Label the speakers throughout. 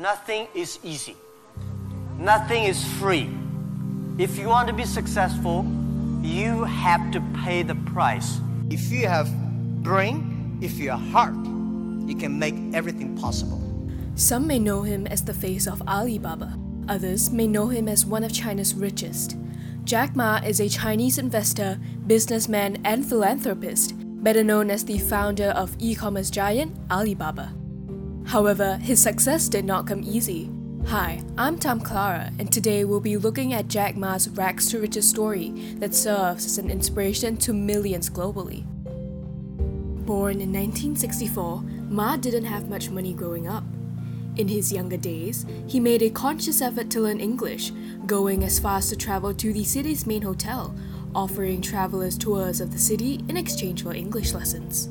Speaker 1: Nothing is easy. Nothing is free. If you want to be successful, you have to pay the price. If you have brain, if you have heart, you can make everything possible.
Speaker 2: Some may know him as the face of Alibaba. Others may know him as one of China's richest. Jack Ma is a Chinese investor, businessman, and philanthropist, better known as the founder of e commerce giant Alibaba. However, his success did not come easy. Hi, I'm Tom Clara, and today we'll be looking at Jack Ma's rags to riches story that serves as an inspiration to millions globally. Born in 1964, Ma didn't have much money growing up. In his younger days, he made a conscious effort to learn English, going as far as to travel to the city's main hotel, offering travelers tours of the city in exchange for English lessons.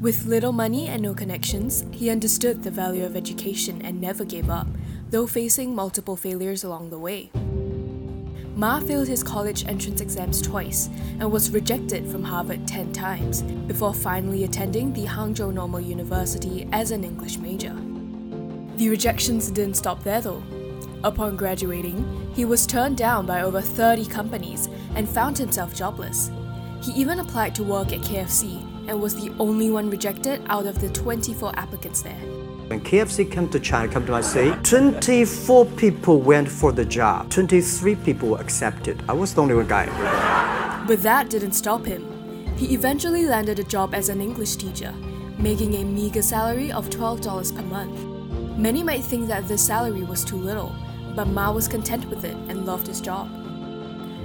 Speaker 2: With little money and no connections, he understood the value of education and never gave up, though facing multiple failures along the way. Ma failed his college entrance exams twice and was rejected from Harvard 10 times before finally attending the Hangzhou Normal University as an English major. The rejections didn't stop there though. Upon graduating, he was turned down by over 30 companies and found himself jobless. He even applied to work at KFC and was the only one rejected out of the 24 applicants there.
Speaker 1: When KFC came to China, come to my city, 24 people went for the job. 23 people were accepted. I was the only one guy.
Speaker 2: But that didn't stop him. He eventually landed a job as an English teacher, making a meager salary of $12 per month. Many might think that this salary was too little, but Ma was content with it and loved his job.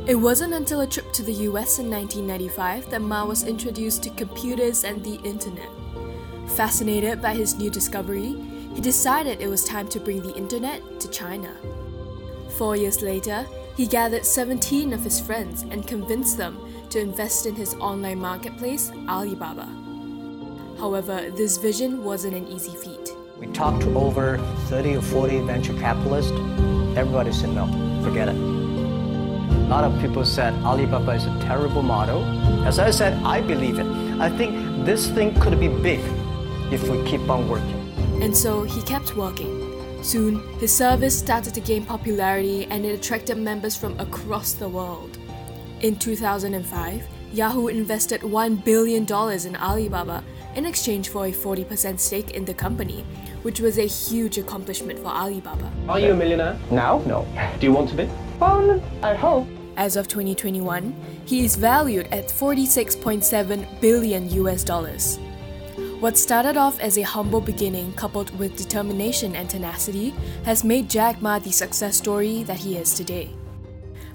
Speaker 2: It wasn't until a trip to the US in 1995 that Ma was introduced to computers and the internet. Fascinated by his new discovery, he decided it was time to bring the internet to China. Four years later, he gathered 17 of his friends and convinced them to invest in his online marketplace, Alibaba. However, this vision wasn't an easy feat.
Speaker 1: We talked to over 30 or 40 venture capitalists. Everybody said no, forget it. A lot of people said Alibaba is a terrible model. As I said, I believe it. I think this thing could be big if we keep on working.
Speaker 2: And so he kept working. Soon, his service started to gain popularity and it attracted members from across the world. In 2005, Yahoo invested $1 billion in Alibaba in exchange for a 40% stake in the company, which was a huge accomplishment for Alibaba.
Speaker 3: Are you a millionaire?
Speaker 1: Now? No.
Speaker 3: Do you want to be?
Speaker 1: Well, I hope.
Speaker 2: As of 2021, he is valued at 46.7 billion US dollars. What started off as a humble beginning coupled with determination and tenacity has made Jack Ma the success story that he is today.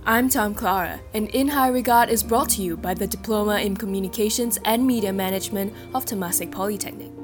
Speaker 2: I'm Tom Clara, and In High Regard is brought to you by the Diploma in Communications and Media Management of Temasek Polytechnic.